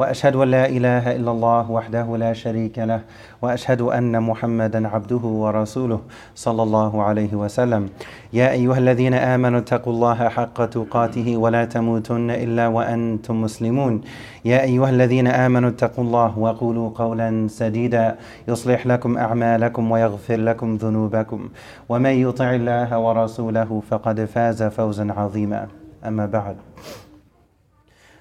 وأشهد أن لا إله إلا الله وحده لا شريك له وأشهد أن محمدا عبده ورسوله صلى الله عليه وسلم. يا أيها الذين آمنوا اتقوا الله حق تقاته ولا تموتن إلا وأنتم مسلمون. يا أيها الذين آمنوا اتقوا الله وقولوا قولا سديدا يصلح لكم أعمالكم ويغفر لكم ذنوبكم. ومن يطع الله ورسوله فقد فاز فوزا عظيما. أما بعد.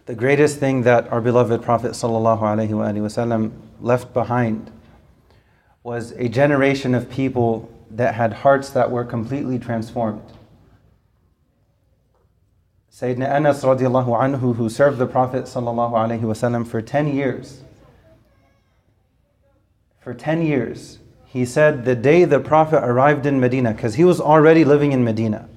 The greatest thing that our beloved Prophet ﷺ left behind was a generation of people that had hearts that were completely transformed. Sayyidina Anas radiallahu anhu, who served the Prophet ﷺ for 10 years, for 10 years, he said the day the Prophet arrived in Medina, because he was already living in Medina.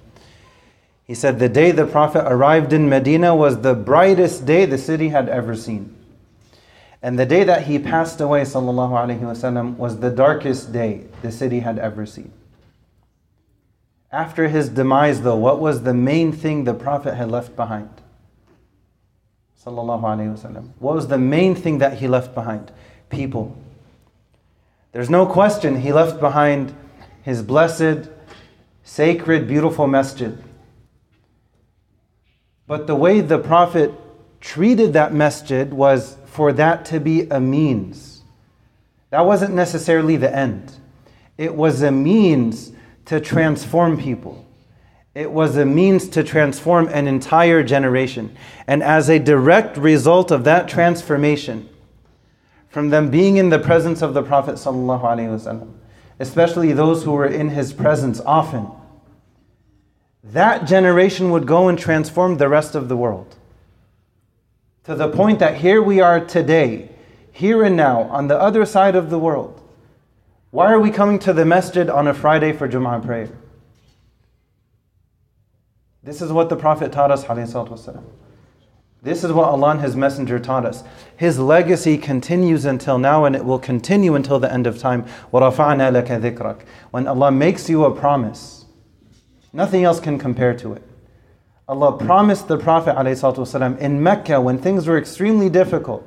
He said the day the Prophet arrived in Medina was the brightest day the city had ever seen. And the day that he passed away, وسلم, was the darkest day the city had ever seen. After his demise, though, what was the main thing the Prophet had left behind? What was the main thing that he left behind? People. There's no question he left behind his blessed, sacred, beautiful masjid. But the way the Prophet treated that masjid was for that to be a means. That wasn't necessarily the end. It was a means to transform people. It was a means to transform an entire generation. And as a direct result of that transformation, from them being in the presence of the Prophet, especially those who were in his presence often, that generation would go and transform the rest of the world. To the point that here we are today, here and now, on the other side of the world. Why are we coming to the masjid on a Friday for Jum'ah prayer? This is what the Prophet taught us. This is what Allah and His Messenger taught us. His legacy continues until now and it will continue until the end of time. When Allah makes you a promise, Nothing else can compare to it. Allah promised the Prophet ﷺ in Mecca when things were extremely difficult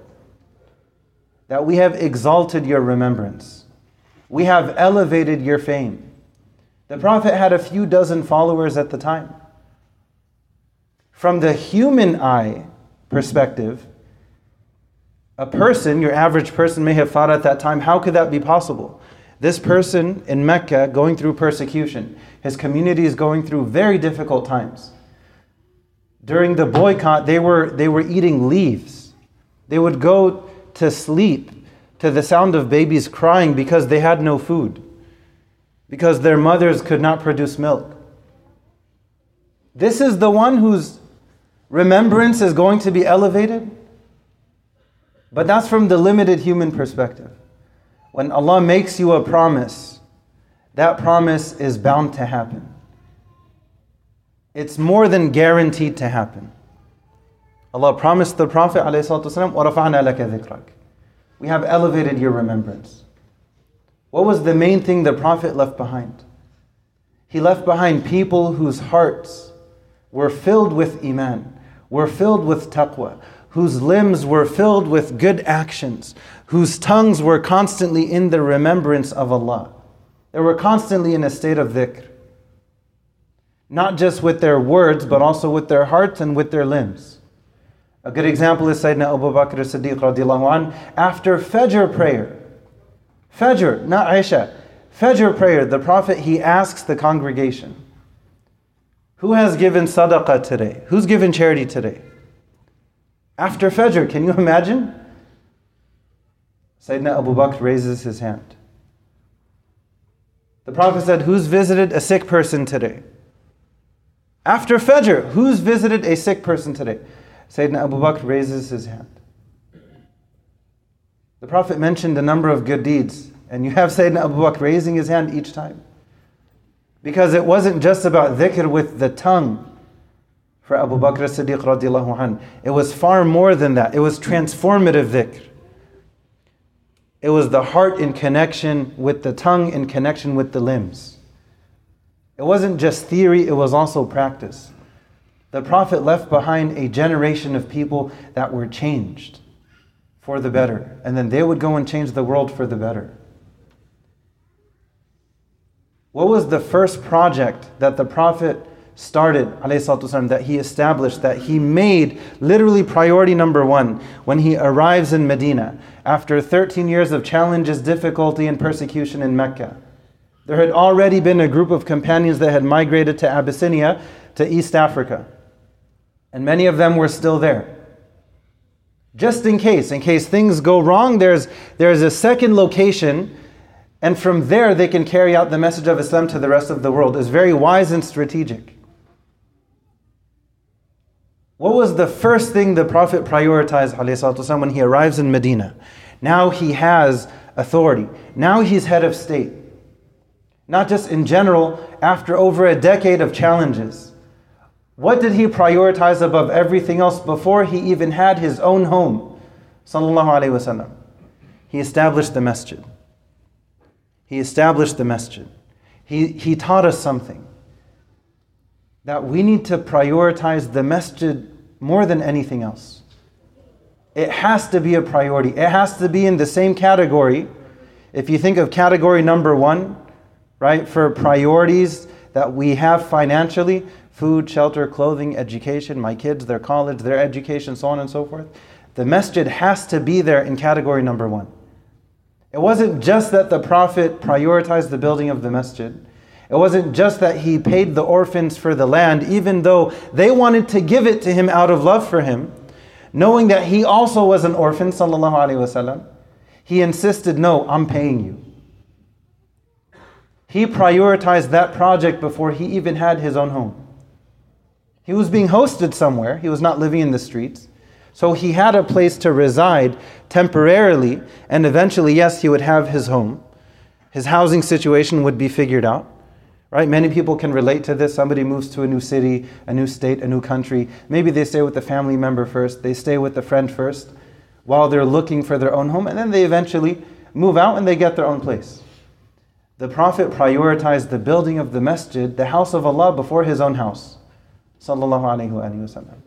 that we have exalted your remembrance. We have elevated your fame. The Prophet had a few dozen followers at the time. From the human eye perspective, a person, your average person, may have thought at that time, how could that be possible? This person in Mecca going through persecution, his community is going through very difficult times. During the boycott, they were, they were eating leaves. They would go to sleep to the sound of babies crying because they had no food, because their mothers could not produce milk. This is the one whose remembrance is going to be elevated. But that's from the limited human perspective. When Allah makes you a promise, that promise is bound to happen. It's more than guaranteed to happen. Allah promised the Prophet ﷺ, We have elevated your remembrance. What was the main thing the Prophet left behind? He left behind people whose hearts were filled with iman, were filled with taqwa, whose limbs were filled with good actions, whose tongues were constantly in the remembrance of Allah. They were constantly in a state of dhikr. Not just with their words, but also with their hearts and with their limbs. A good example is Sayyidina Abu Bakr as-Siddiq radiallahu anh, after Fajr prayer. Fajr, not Isha. Fajr prayer, the Prophet, he asks the congregation, who has given sadaqah today? Who's given charity today? After Fajr, can you imagine? Sayyidina Abu Bakr raises his hand. The Prophet said, Who's visited a sick person today? After Fajr, who's visited a sick person today? Sayyidina Abu Bakr raises his hand. The Prophet mentioned a number of good deeds, and you have Sayyidina Abu Bakr raising his hand each time. Because it wasn't just about dhikr with the tongue, for Abu Bakr as-Siddiq radiallahu anh. It was far more than that. It was transformative dhikr. It was the heart in connection with the tongue, in connection with the limbs. It wasn't just theory, it was also practice. The Prophet left behind a generation of people that were changed for the better, and then they would go and change the world for the better. What was the first project that the Prophet started, والسلام, that he established, that he made literally priority number one when he arrives in Medina after 13 years of challenges, difficulty, and persecution in Mecca? There had already been a group of companions that had migrated to Abyssinia, to East Africa. And many of them were still there. Just in case, in case things go wrong, there's, there's a second location and from there, they can carry out the message of Islam to the rest of the world. It's very wise and strategic. What was the first thing the Prophet prioritized والسلام, when he arrives in Medina? Now he has authority. Now he's head of state. Not just in general, after over a decade of challenges. What did he prioritize above everything else before he even had his own home? Sallallahu Alaihi Wasallam. He established the masjid. He established the masjid. He, he taught us something that we need to prioritize the masjid more than anything else. It has to be a priority, it has to be in the same category. If you think of category number one, right, for priorities that we have financially food, shelter, clothing, education, my kids, their college, their education, so on and so forth the masjid has to be there in category number one. It wasn't just that the Prophet prioritized the building of the masjid. It wasn't just that he paid the orphans for the land, even though they wanted to give it to him out of love for him, knowing that he also was an orphan, sallallahu alaihi wasallam. He insisted, "No, I'm paying you." He prioritized that project before he even had his own home. He was being hosted somewhere. He was not living in the streets. So he had a place to reside temporarily, and eventually, yes, he would have his home. His housing situation would be figured out. Right? Many people can relate to this. Somebody moves to a new city, a new state, a new country. Maybe they stay with a family member first, they stay with a friend first while they're looking for their own home, and then they eventually move out and they get their own place. The Prophet prioritized the building of the masjid, the house of Allah, before his own house. Sallallahu Alaihi Wasallam.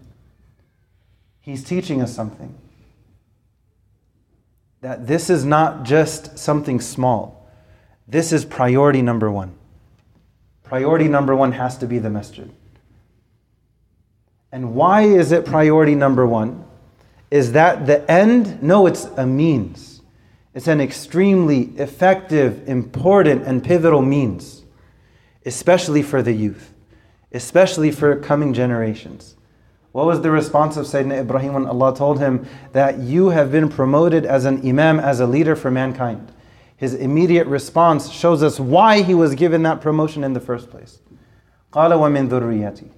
He's teaching us something. That this is not just something small. This is priority number one. Priority number one has to be the masjid. And why is it priority number one? Is that the end? No, it's a means. It's an extremely effective, important, and pivotal means, especially for the youth, especially for coming generations. What was the response of Sayyidina Ibrahim when Allah told him that you have been promoted as an imam, as a leader for mankind? His immediate response shows us why he was given that promotion in the first place. قَالَ وَمِن ذُرِّيَّتِي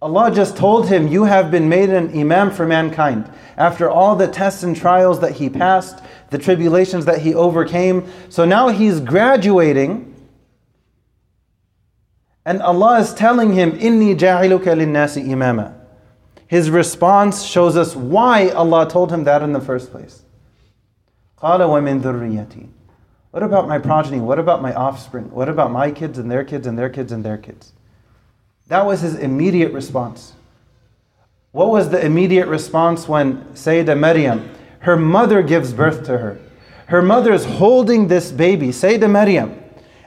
Allah just told him, You have been made an imam for mankind. After all the tests and trials that he passed, the tribulations that he overcame. So now he's graduating and Allah is telling him, Inni ja'iluka linnasi imama. His response shows us why Allah told him that in the first place. قَالَ وَمِن ذُرِّيَّتِي What about my progeny? What about my offspring? What about my kids and their kids and their kids and their kids? That was his immediate response. What was the immediate response when Sayyidah Maryam, her mother gives birth to her? Her mother is holding this baby, Sayyidah Maryam.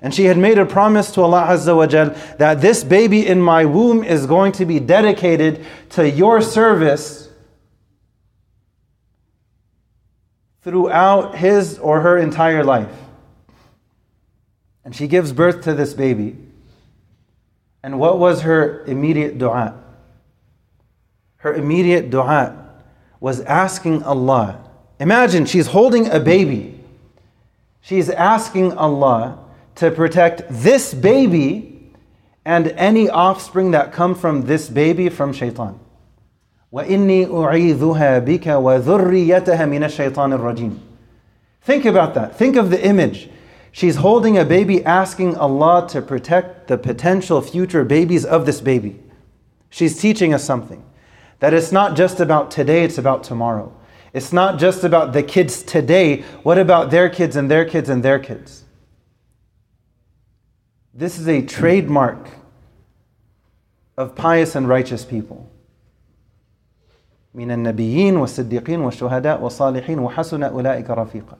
And she had made a promise to Allah Azza wa Jal that this baby in my womb is going to be dedicated to your service throughout his or her entire life. And she gives birth to this baby. And what was her immediate dua? Her immediate dua was asking Allah. Imagine she's holding a baby. She's asking Allah to protect this baby and any offspring that come from this baby from shaitan. وإني أعيذها بك وذريتها من الشيطان الرجيم. Think about that. Think of the image. She's holding a baby asking Allah to protect the potential future babies of this baby. She's teaching us something. That it's not just about today, it's about tomorrow. It's not just about the kids today. What about their kids and their kids and their kids? This is a trademark of pious and righteous people. من النبيين والصديقين والشهداء والصالحين وحسن أولئك رفيقا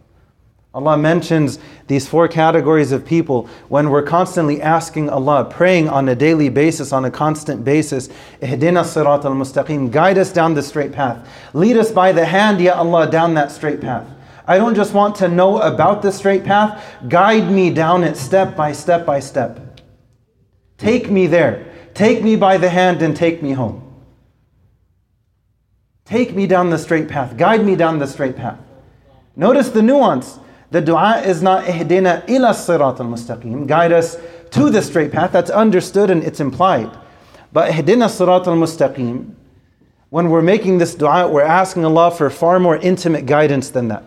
Allah mentions these four categories of people when we're constantly asking Allah, praying on a daily basis, on a constant basis, Ihdina sirat al mustaqim, guide us down the straight path. Lead us by the hand, Ya Allah, down that straight path. I don't just want to know about the straight path, guide me down it step by step by step. Take me there. Take me by the hand and take me home. Take me down the straight path. Guide me down the straight path. Notice the nuance. The dua is not ihdina ila sirat al mustaqim, guide us to the straight path. That's understood and it's implied. But ihdina sirat al mustaqim, when we're making this dua, we're asking Allah for far more intimate guidance than that.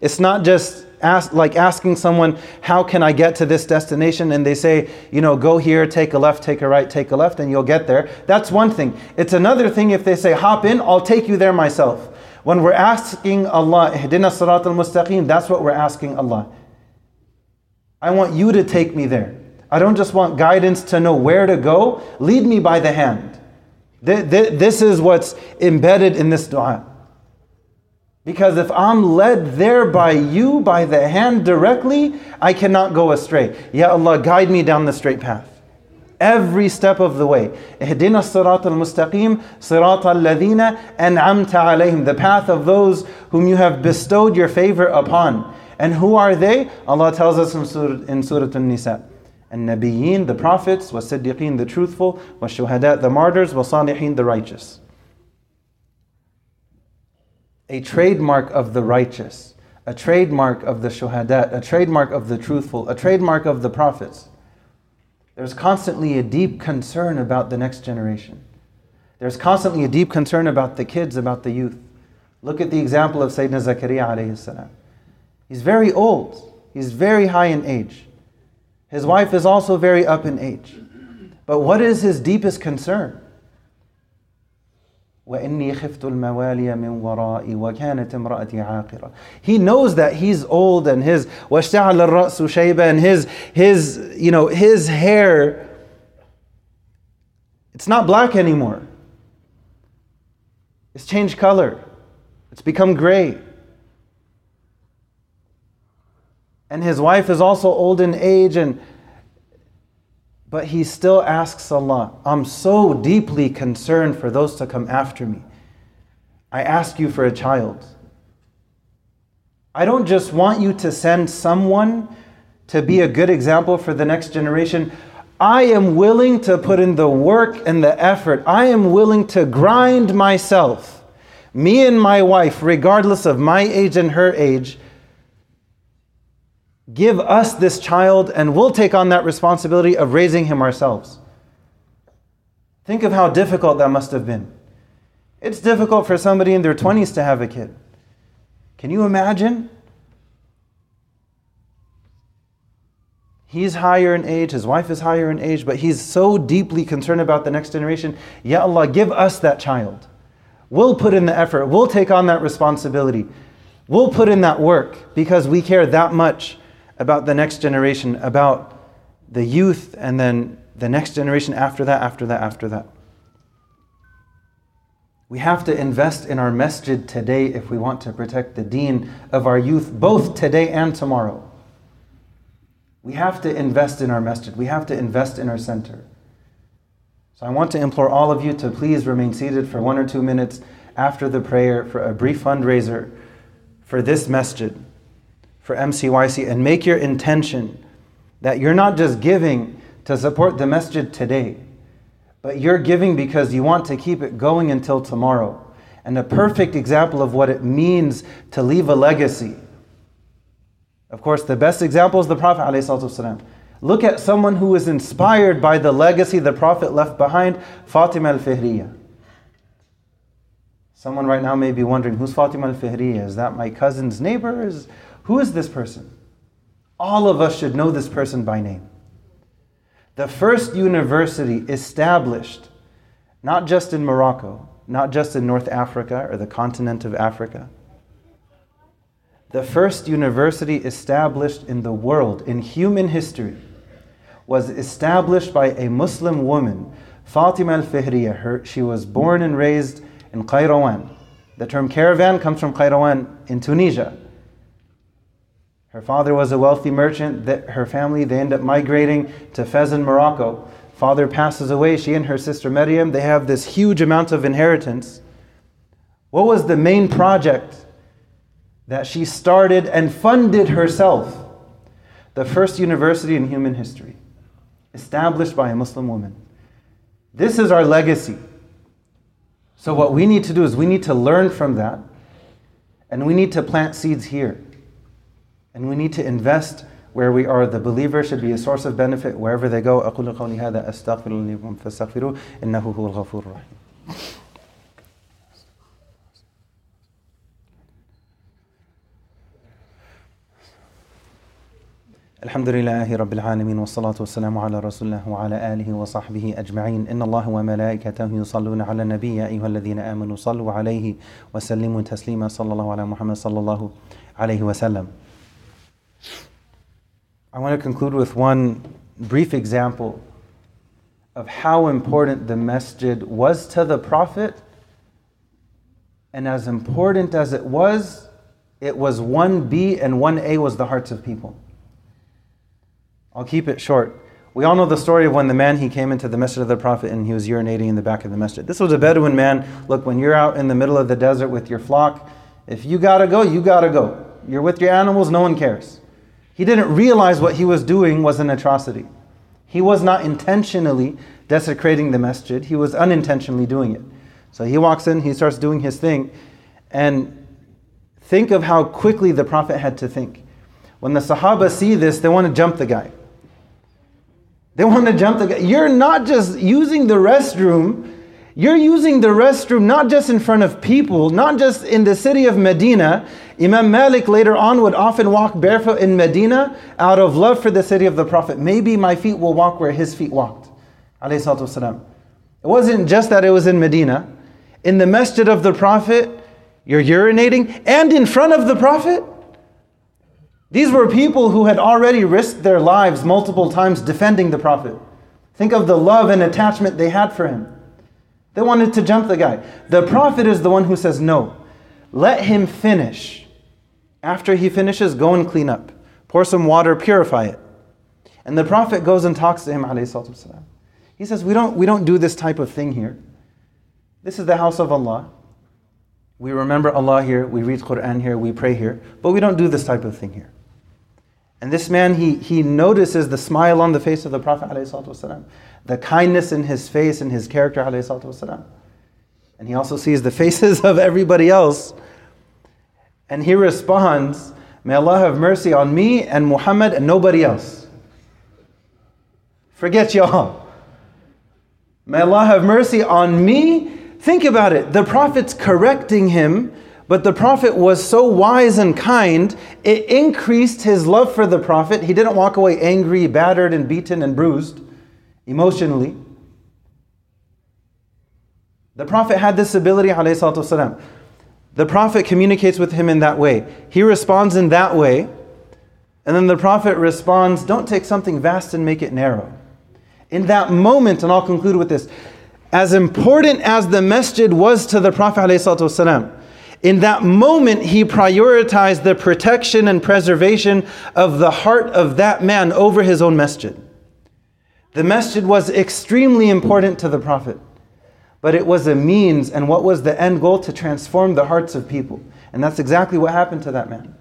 It's not just ask, like asking someone, How can I get to this destination? And they say, You know, go here, take a left, take a right, take a left, and you'll get there. That's one thing. It's another thing if they say, Hop in, I'll take you there myself. When we're asking Allah, Ihdina Sirat al Mustaqim, that's what we're asking Allah. I want you to take me there. I don't just want guidance to know where to go. Lead me by the hand. This is what's embedded in this dua. Because if I'm led there by you, by the hand directly, I cannot go astray. Ya Allah, guide me down the straight path. Every step of the way. Ihdina sirat al mustaqim, sirat al ladina, an'amta alayhim. The path of those whom you have bestowed your favor upon. And who are they? Allah tells us in Surah, in Surah An Nisa. And Nabiyeen, the prophets, was Siddiqeen, the truthful, was Shuhada, the martyrs, was Salihin, the righteous. A trademark of the righteous, a trademark of the shuhada, a trademark of the truthful, a trademark of the prophets there's constantly a deep concern about the next generation. There's constantly a deep concern about the kids, about the youth. Look at the example of Sayyidina Zakaria alayhi salam. He's very old. He's very high in age. His wife is also very up in age. But what is his deepest concern? وإني خفت الموالي من ورائي وكانت امرأتي عاقرة. He knows that he's old and his واشتعل الرأس شيبة and his his you know his hair it's not black anymore. It's changed color. It's become gray. And his wife is also old in age and but he still asks Allah, I'm so deeply concerned for those to come after me. I ask you for a child. I don't just want you to send someone to be a good example for the next generation. I am willing to put in the work and the effort. I am willing to grind myself, me and my wife, regardless of my age and her age, give us this child and we'll take on that responsibility of raising him ourselves. Think of how difficult that must have been. It's difficult for somebody in their 20s to have a kid. Can you imagine? He's higher in age, his wife is higher in age, but he's so deeply concerned about the next generation. Ya Allah, give us that child. We'll put in the effort, we'll take on that responsibility, we'll put in that work because we care that much about the next generation, about the youth, and then the next generation after that, after that, after that. We have to invest in our masjid today if we want to protect the deen of our youth, both today and tomorrow. We have to invest in our masjid. We have to invest in our center. So I want to implore all of you to please remain seated for one or two minutes after the prayer for a brief fundraiser for this masjid for MCYC and make your intention that you're not just giving to support the masjid today, but you're giving because you want to keep it going until tomorrow. And a perfect example of what it means to leave a legacy. Of course, the best example is the Prophet. ﷺ. Look at someone who was inspired by the legacy the Prophet left behind, Fatima al Fihriya. Someone right now may be wondering, who's Fatima al Fihriya? Is that my cousin's neighbor? Is, who is this person? All of us should know this person by name. The first university established, not just in Morocco, not just in North Africa or the continent of Africa, the first university established in the world, in human history, was established by a Muslim woman, Fatima al Fihriya. She was born and raised in Qayrawan. The term caravan comes from Qayrawan in Tunisia. Her father was a wealthy merchant. Her family, they end up migrating to Fez in Morocco. Father passes away. She and her sister Maryam, they have this huge amount of inheritance. What was the main project that she started and funded herself. The first university in human history, established by a Muslim woman. This is our legacy. So, what we need to do is we need to learn from that, and we need to plant seeds here. And we need to invest where we are. The believer should be a source of benefit wherever they go. أقول قولي هذا أستغفر الله فاستغفروه إنه هو الغفور الرحيم. الحمد لله رب العالمين والصلاة والسلام على رسول الله وعلى آله وصحبه أجمعين إن الله وملائكته يصلون على النبي أيها الذين آمنوا صلوا عليه وسلموا تسليما صلى الله على محمد صلى الله عليه وسلم I want to conclude with one brief example of how important the masjid was to the Prophet and as important as it was, it was 1B and 1A was the hearts of people. I'll keep it short. We all know the story of when the man he came into the masjid of the Prophet and he was urinating in the back of the masjid. This was a Bedouin man. Look, when you're out in the middle of the desert with your flock, if you gotta go, you gotta go. You're with your animals, no one cares. He didn't realize what he was doing was an atrocity. He was not intentionally desecrating the masjid, he was unintentionally doing it. So he walks in, he starts doing his thing, and think of how quickly the Prophet had to think. When the Sahaba see this, they want to jump the guy. They want to jump the guy. You're not just using the restroom, you're using the restroom not just in front of people, not just in the city of Medina. Imam Malik later on would often walk barefoot in Medina out of love for the city of the Prophet. Maybe my feet will walk where his feet walked. It wasn't just that it was in Medina. In the masjid of the Prophet, you're urinating and in front of the Prophet. These were people who had already risked their lives multiple times defending the Prophet. Think of the love and attachment they had for him. They wanted to jump the guy. The Prophet is the one who says, No, let him finish. After he finishes, go and clean up. Pour some water, purify it. And the Prophet goes and talks to him. He says, we don't, we don't do this type of thing here. This is the house of Allah. We remember Allah here, we read Quran here, we pray here, but we don't do this type of thing here. And this man, he, he notices the smile on the face of the Prophet, ﷺ, the kindness in his face and his character. ﷺ. And he also sees the faces of everybody else. And he responds, May Allah have mercy on me and Muhammad and nobody else. Forget y'all. May Allah have mercy on me. Think about it. The Prophet's correcting him but the Prophet was so wise and kind, it increased his love for the Prophet. He didn't walk away angry, battered, and beaten and bruised emotionally. The Prophet had this ability, والسلام. The Prophet communicates with him in that way. He responds in that way, and then the Prophet responds, Don't take something vast and make it narrow. In that moment, and I'll conclude with this, as important as the masjid was to the Prophet, والسلام, in that moment, he prioritized the protection and preservation of the heart of that man over his own masjid. The masjid was extremely important to the Prophet, but it was a means, and what was the end goal? To transform the hearts of people. And that's exactly what happened to that man.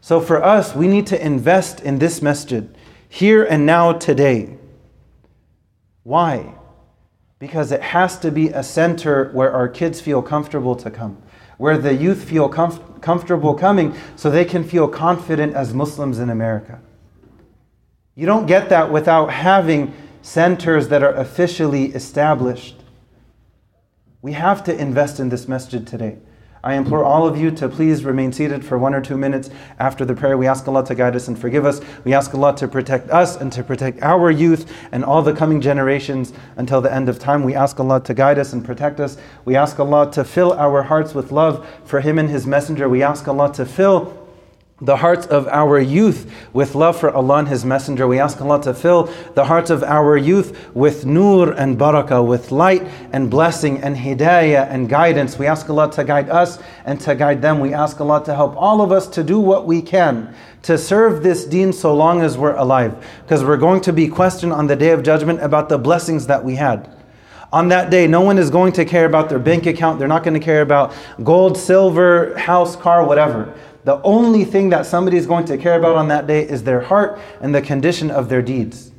So for us, we need to invest in this masjid here and now today. Why? Because it has to be a center where our kids feel comfortable to come, where the youth feel comf- comfortable coming so they can feel confident as Muslims in America. You don't get that without having centers that are officially established. We have to invest in this masjid today. I implore all of you to please remain seated for one or two minutes after the prayer. We ask Allah to guide us and forgive us. We ask Allah to protect us and to protect our youth and all the coming generations until the end of time. We ask Allah to guide us and protect us. We ask Allah to fill our hearts with love for Him and His Messenger. We ask Allah to fill the hearts of our youth with love for Allah and His Messenger. We ask Allah to fill the hearts of our youth with nur and barakah, with light and blessing and hidayah and guidance. We ask Allah to guide us and to guide them. We ask Allah to help all of us to do what we can to serve this deen so long as we're alive. Because we're going to be questioned on the day of judgment about the blessings that we had. On that day, no one is going to care about their bank account. They're not going to care about gold, silver, house, car, whatever The only thing that somebody is going to care about on that day is their heart and the condition of their deeds.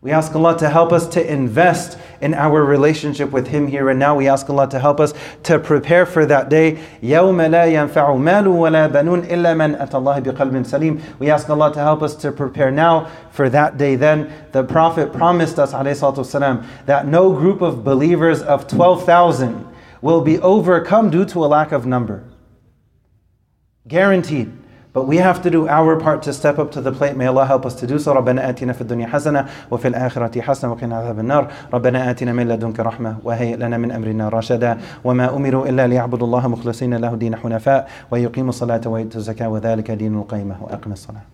We ask Allah to help us to invest in our relationship with Him here and now. We ask Allah to help us to prepare for that day. يَوْمَ لَا يَنْفَعُ مَالٌ وَلَا بَنُونَ إِلَّا مَنْ أَتَى اللَّهِ بِقَلْبٍ سَلِيمٍ We ask Allah to help us to prepare now for that day. Then the Prophet promised us والسلام, that no group of believers of 12,000 will be overcome due to a lack of number. Guaranteed. But we have to do our part to step up to the plate. May Allah help us to do so. ربنا آتنا في الدنيا حسنة وفي الآخرة حسنة وقنا عذاب النار. ربنا آتنا من لدنك رحمة وهيئ لنا من أمرنا رشدا. وما أمروا إلا ليعبدوا الله مخلصين له دين حنفاء ويقيموا الصلاة ويؤتوا الزكاة وذلك دين القيمة وأقم الصلاة.